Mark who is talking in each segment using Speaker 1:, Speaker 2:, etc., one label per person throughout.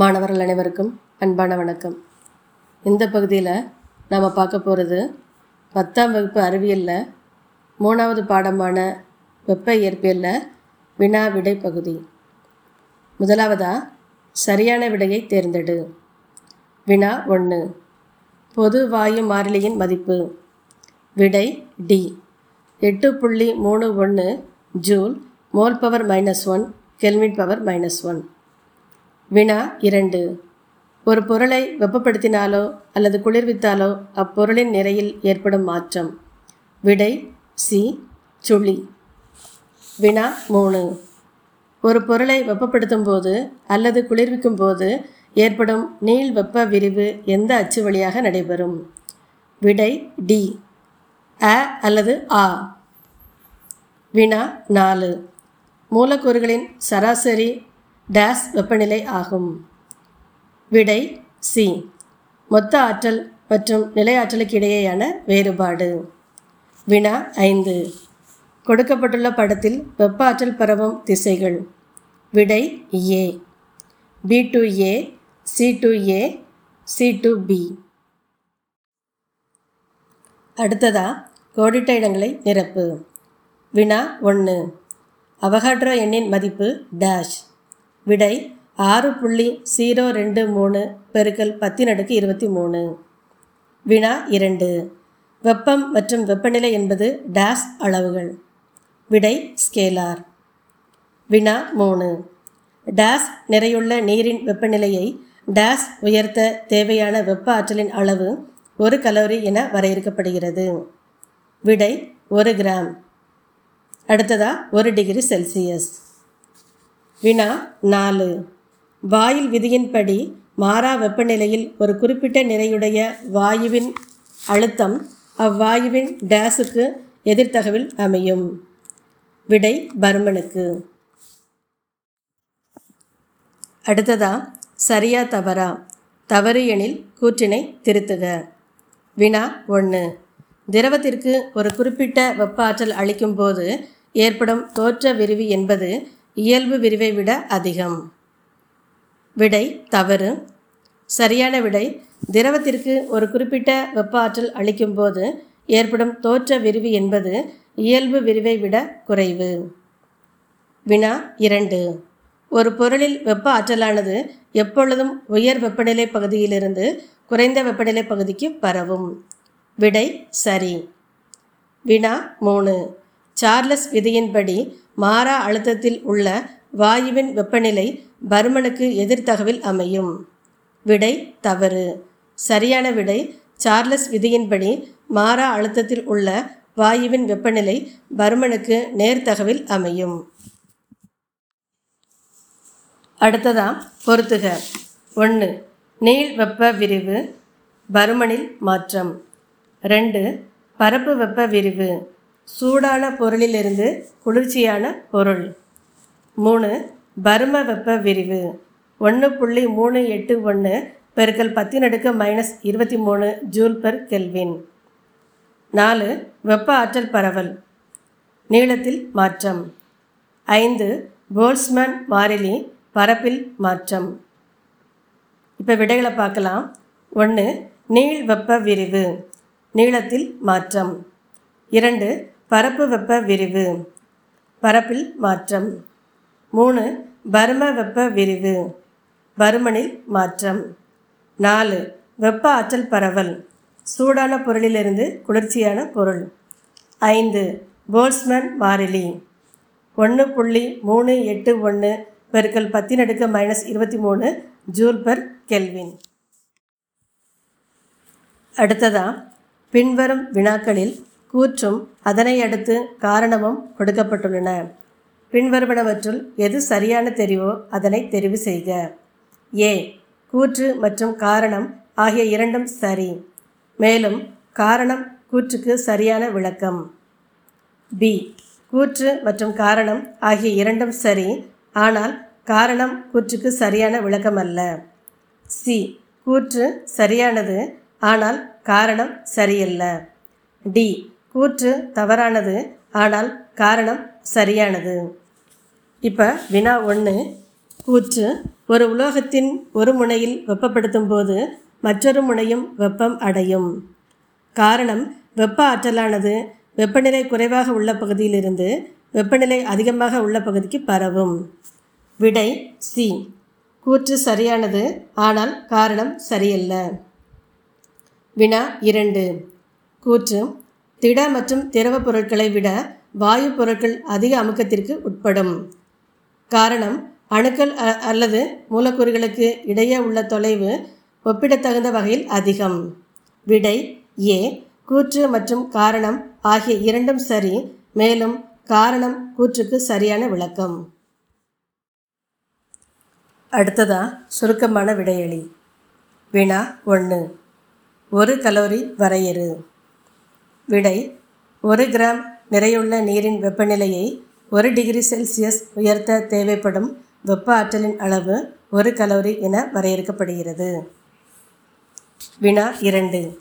Speaker 1: மாணவர்கள் அனைவருக்கும் அன்பான வணக்கம். இந்த பகுதியில் நாம் பார்க்க போகிறது பத்தாம் வகுப்பு அறிவியலில் மூணாவது பாடமான வெப்ப இயற்பியலில் வினா விடை பகுதி. முதலாவதாக சரியான விடையை தேர்ந்தெடு. வினா ஒன்று பொது வாயு மாறிலியின் மதிப்பு. விடை டி. எட்டு புள்ளி மூணு ஒன்று joule mole power minus one kelvin power minus one. வினா இரண்டு. ஒரு பொருளை வெப்பப்படுத்தினாலோ அல்லது குளிர்வித்தாலோ அப்பொருளின் நிறையில் ஏற்படும் மாற்றம். விடை சி. சுழி. வினா மூணு. ஒரு பொருளை வெப்பப்படுத்தும் போது அல்லது குளிர்விக்கும் போது ஏற்படும் நீள் வெப்ப விரிவு எந்த அச்சு வழியாக நடைபெறும்? விடை டி. அ அல்லது ஆ. வினா நாலு. மூலக்கூறுகளின் சராசரி டேஸ் வெப்பநிலை ஆகும். விடை சி மொத்த ஆற்றல் மற்றும் நிலையாற்றலுக்கு இடையேயான வேறுபாடு. வினா ஐந்து. கொடுக்கப்பட்டுள்ள படத்தில் வெப்ப ஆற்றல் பரவும் திசைகள். விடை A B to A C to A C to B அடுத்ததா கோடிட்ட இடங்களை நிரப்பு. வினா ஒன்று அவகாட்ரோ எண்ணின் மதிப்பு டேஷ் விடை ஆறு புள்ளி ஜீரோ ரெண்டு மூணு பெருக்கல் பத்தினடுக்கு இருபத்தி மூணு. வினா இரண்டு. வெப்பம் மற்றும் வெப்பநிலை என்பது டேஸ் அளவுகள். விடை ஸ்கேலார். வினா மூணு. டேஸ் நிறையுள்ள நீரின் வெப்பநிலையை டேஸ் உயர்த்த தேவையான வெப்ப ஆற்றலின் அளவு ஒரு கலோரி என வரையறுக்கப்படுகிறது. விடை ஒரு கிராம். அடுத்ததா ஒரு டிகிரி செல்சியஸ். வினா நாலு. வாயில் விதியின்படி மாறா வெப்பநிலையில் ஒரு குறிப்பிட்ட நிறையுடைய வாயுவின் அழுத்தம் அவ்வாயுவின் டேஸுக்கு எதிர்த்தகவில் அமையும். விடை பர்மனுக்கு. அடுத்ததா சரியா தவறா? தவறு எனில் கூற்றினை திருத்துக. வினா ஒன்று திரவத்திற்கு ஒரு குறிப்பிட்ட வெப்ப ஆற்றல் அளிக்கும் போது ஏற்படும் தோற்ற விரிவு என்பது இயல்பு விரிவை விட அதிகம். விடை தவறு. சரியான விடை. திரவத்திற்கு ஒரு குறிப்பிட்ட வெப்ப ஆற்றல் அளிக்கும்போது ஏற்படும் தோற்ற விரிவு என்பது இயல்பு விரிவை விட குறைவு. வினா இரண்டு. ஒரு பொருளில் வெப்ப ஆற்றலானது எப்பொழுதும் உயர் வெப்பநிலை பகுதியிலிருந்து குறைந்த வெப்பநிலை பகுதிக்கு பரவும். விடை சரி. வினா மூணு. சார்லஸ் விதியின்படி மாறா அழுத்தத்தில் உள்ள வாயுவின் வெப்பநிலை பருமனுக்கு எதிர்த்தகவில் அமையும். விடை தவறு. சரியான விடை சார்லஸ் விதியின்படி மாறா அழுத்தத்தில் உள்ள வாயுவின் வெப்பநிலை பருமனுக்கு நேர்த்தகவில் அமையும். அடுத்ததாம் பொறுத்துக. ஒன்று நீள் வெப்ப விரிவு பருமனில் மாற்றம். ரெண்டு பரப்பு வெப்ப விரிவு சூடான பொருளிலிருந்து குளிர்ச்சியான பொருள். மூணு பரும வெப்ப விரிவு. ஒன்று புள்ளி மூணு எட்டு ஒன்று பெருக்கல் பத்தின் மைனஸ் இருபத்தி மூணு ஜூல் பெர் கெல்வின். நாலு வெப்ப ஆற்றல் பரவல். நீளத்தில் மாற்றம். ஐந்து போல்ஸ்மேன் மாறிலி பரப்பில் மாற்றம். இப்போ விடைகளை பார்க்கலாம். ஒன்று நீள் வெப்ப விரிவு. நீளத்தில் மாற்றம். இரண்டு பரப்பு வெப்ப விரிவு. பரப்பில் மாற்றம். மூணு பரும வெப்ப விரிவு. பருமனில் மாற்றம். நாலு வெப்ப ஆற்றல் பரவல். சூடான பொருளிலிருந்து குளிர்ச்சியான பொருள். ஐந்து போல்ஸ்மேன் மாறிலி. ஒன்று புள்ளி மூணு எட்டு ஒன்று பெருக்கல் பத்தின் அடுக்கு மைனஸ் இருபத்தி மூணு ஜூல் பர் கெல்வின். அடுத்ததா பின்வரும் வினாக்களில் கூற்றும் அதனை அடுத்து காரணமும் கொடுக்கப்பட்டுள்ளன. பின்வருவனவற்றுள் எது சரியான தெரிவோ அதனை தெரிவு செய்க. ஏ. கூற்று மற்றும் காரணம் ஆகிய இரண்டும் சரி. மேலும் காரணம் கூற்றுக்கு சரியான விளக்கம். பி. கூற்று மற்றும் காரணம் ஆகிய இரண்டும் சரி ஆனால் காரணம் கூற்றுக்கு சரியான விளக்கம் அல்ல சி. கூற்று சரியானது ஆனால் காரணம் சரியல்ல. டி. கூற்று தவறானது ஆனால் காரணம் சரியானது. இப்போ வினா ஒன்று கூற்று ஒரு உலோகத்தின் ஒரு முனையில் வெப்பப்படுத்தும் போது மற்றொரு முனையும் வெப்பம் அடையும். காரணம் வெப்ப ஆற்றலானது வெப்பநிலை குறைவாக உள்ள பகுதியிலிருந்து வெப்பநிலை அதிகமாக உள்ள பகுதிக்கு பரவும். விடை சி கூற்று சரியானது ஆனால் காரணம் சரியல்ல. வினா இரண்டு கூற்று திட மற்றும் திரவ பொருட்களை விட வாயு பொருட்கள் அதிக அமுக்கத்திற்கு உட்படும். காரணம் அணுக்கள் அல்லது மூலக்கூறுகளுக்கு இடையே உள்ள தொலைவு ஒப்பிடத்தகுந்த வகையில் அதிகம். விடை ஏ கூற்று மற்றும் காரணம் ஆகிய இரண்டும் சரி மேலும் காரணம் கூற்றுக்கு சரியான விளக்கம். அடுத்ததா சுருக்கமான விடையளி வினா ஒன்று ஒரு கலோரி வரையறு. விடை ஒரு கிராம் நிறையுள்ள நீரின் வெப்பநிலையை ஒரு டிகிரி செல்சியஸ் உயர்த்த தேவைப்படும் வெப்ப ஆற்றலின் அளவு ஒரு கலோரி என வரையறுக்கப்படுகிறது. வினா இரண்டு.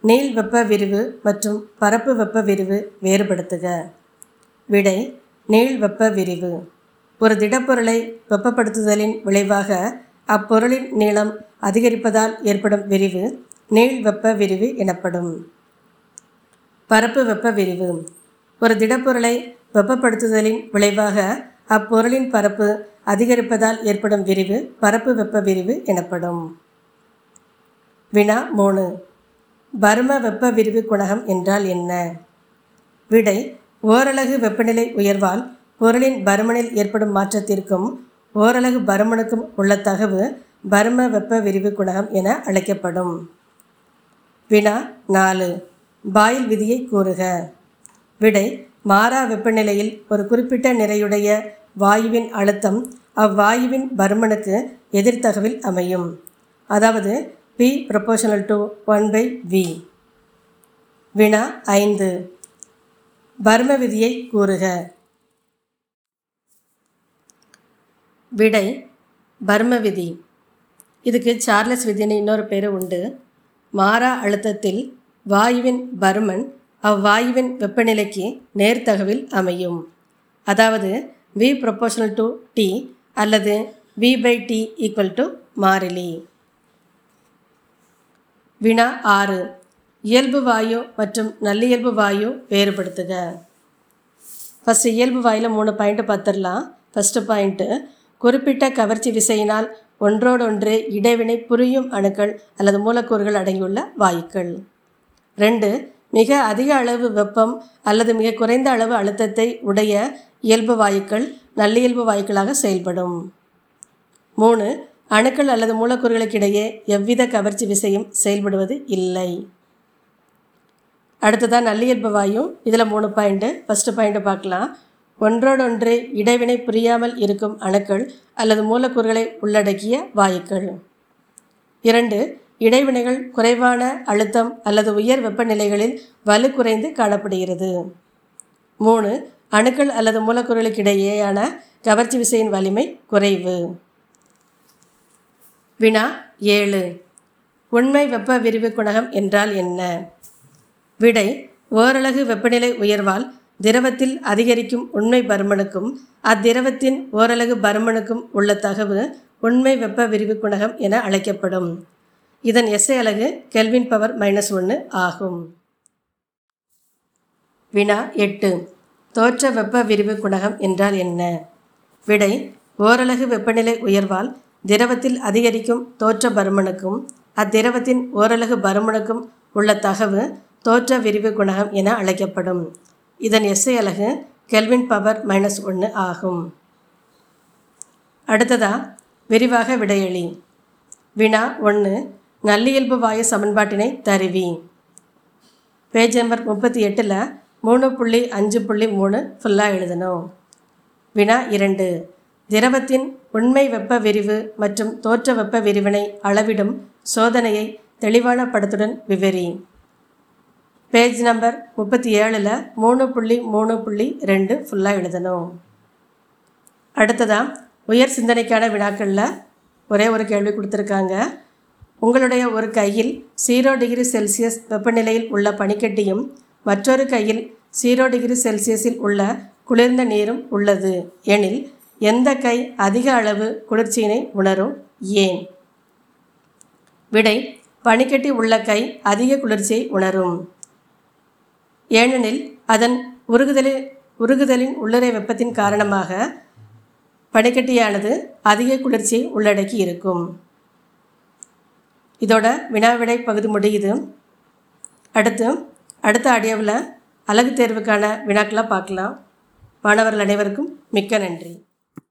Speaker 1: நீள் வெப்ப விரிவு மற்றும் பரப்பு வெப்ப விரிவு வேறுபடுத்துக. விடை நீள் வெப்ப விரிவு. ஒரு திடப்பொருளை வெப்பப்படுத்துதலின் விளைவாக அப்பொருளின் நீளம் அதிகரிப்பதால் ஏற்படும் விரிவு நீள் வெப்ப விரிவு எனப்படும். பரப்பு வெப்ப விரிவு. ஒரு திடப்பொருளை வெப்பப்படுத்துதலின் விளைவாக அப்பொருளின் பரப்பு அதிகரிப்பதால் ஏற்படும் விரிவு பரப்பு வெப்ப விரிவு எனப்படும். வினா மூணு. பரும வெப்ப விரிவு குணகம் என்றால் என்ன? விடை ஓரலகு வெப்பநிலை உயர்வால் பொருளின் பருமனில் ஏற்படும் மாற்றத்திற்கும் ஓரலகு பருமனுக்கும் உள்ள தகவு பரும வெப்ப விரிவு குணகம் என அழைக்கப்படும். வினா நாலு. பாயில் விதியை கூறுக. விடை மாறா வெப்பநிலையில் ஒரு குறிப்பிட்ட நிறையுடைய வாயுவின் அழுத்தம் அவ்வாயுவின் பருமனுக்கு எதிர்த்தகவில் அமையும். அதாவது P proportional to one by V வினா ஐந்து. பர்ம விதியை கூறுக. விடை பர்ம விதி. இதுக்கு சார்லஸ் விதின்னு இன்னொரு பேர் உண்டு. மாறா அழுத்தத்தில் வாயுவின் பருமன் அவ்வாயுவின் வெப்பநிலைக்கு நேர்த்தகவில் அமையும். அதாவது வி ப்ரொபோஷனல் டு டி அல்லது V by T equal to மாறிலி. வினா ஆறு. இயல்பு வாயு மற்றும் நல்லியல்பு வாயு வேறுபடுத்துக. ஃபஸ்ட்டு இயல்பு வாயில் மூணு பாயிண்ட்டு பார்த்துடலாம் ஃபஸ்ட்டு பாயிண்ட்டு குறிப்பிட்ட கவர்ச்சி விசையினால் ஒன்றோடொன்று இடைவினை புரியும் அணுக்கள் அல்லது மூலக்கூறுகள் அடங்கியுள்ள வாயுக்கள். ரெண்டு மிக அதிக அளவு வெப்பம் அல்லது மிக குறைந்த அளவு அழுத்தத்தை உடைய இயல்பு வாயுக்கள் நல்லியல்பு வாயுக்களாக செயல்படும். மூணு அணுக்கள் அல்லது மூலக்கூறுகளுக்கிடையே எவ்வித கவர்ச்சி விசையும் செயல்படுவது இல்லை. அடுத்ததான் நல்லியல்பு வாயு. இதில் மூணு பாயிண்ட்டு ஃபஸ்ட்டு பாயிண்ட்டு பார்க்கலாம். ஒன்றோடொன்று இடைவினை புரியாமல் இருக்கும் அணுக்கள் அல்லது மூலக்கூறுகளை உள்ளடக்கிய வாயுக்கள். இரண்டு இடைவினைகள் குறைவான அழுத்தம் அல்லது உயர் வெப்பநிலைகளில் வலு குறைந்து காணப்படுகிறது. மூணு அணுக்கள் அல்லது மூலக்கூறுகளுக்கிடையேயான கவர்ச்சி விசையின் வலிமை குறைவு. வினா ஏழு உண்மை வெப்ப விரிவு குணகம் என்றால் என்ன? விடை ஓரலகு வெப்பநிலை உயர்வால் திரவத்தில் அதிகரிக்கும் உண்மை பருமனுக்கும் அத்திரவத்தின் ஓரலகு பருமனுக்கும் உள்ள தகவு உண்மை வெப்ப விரிவு குணகம் என அழைக்கப்படும். இதன் எஸ்ஐ அலகு கெல்வின் பவர் மைனஸ் ஒன்று ஆகும். வினா எட்டு. தோற்ற வெப்ப விரிவு குணகம் என்றால் என்ன? விடை ஓரலகு வெப்பநிலை உயர்வால் திரவத்தில் அதிகரிக்கும் தோற்ற பருமனுக்கும் அத்திரவத்தின் ஓரலகு பருமனுக்கும் உள்ள தகவு தோற்ற விரிவு குணகம் என அழைக்கப்படும். இதன் எஸ்ஐ அலகு கெல்வின் பவர் மைனஸ் ஒன்று ஆகும். அடுத்ததா விரிவாக விடையளி. வினா ஒன்று நல்லியல்பு வாயு சமன்பாட்டினை தருவி. பேஜ் நம்பர் முப்பத்தி எட்டில் மூணு புள்ளி அஞ்சு புள்ளி மூணு ஃபுல்லாக எழுதணும். வினா இரண்டு. திரவத்தின் உண்மை வெப்ப விரிவு மற்றும் தோற்ற வெப்ப விரிவினை அளவிடும் சோதனையை தெளிவான படத்துடன் விவரி. பேஜ் நம்பர் முப்பத்தி ஏழில் மூணு புள்ளி மூணு புள்ளி ரெண்டு ஃபுல்லாக எழுதணும். அடுத்ததாக உயர் சிந்தனைக்கான வினாக்களில் ஒரே ஒரு கேள்வி கொடுத்துருக்காங்க. உங்களுடைய ஒரு கையில் ஜீரோ டிகிரி செல்சியஸ் வெப்பநிலையில் உள்ள பனிக்கட்டியும் மற்றொரு கையில் ஜீரோ டிகிரி செல்சியஸில் உள்ள குளிர்ந்த நீரும் உள்ளது. எனில் எந்த கை அதிக அளவு குளிர்ச்சியினை உணரும்? ஏன்? விடை பனிக்கட்டி உள்ள கை அதிக குளிர்ச்சியை உணரும். ஏனெனில் அதன் உருகுதலில் உருகுதலின் உள்ளுறை வெப்பத்தின் காரணமாக பனிக்கட்டியானது அதிக குளிர்ச்சியை உள்ளடக்கி இருக்கும். இதோட வினாவிடை பகுதி முடியுது. அடுத்து அடுத்த ஆடியோவில் அழகு தேர்வுக்கான வினாக்களாக பார்க்கலாம். மாணவர்கள் அனைவருக்கும் மிக்க நன்றி.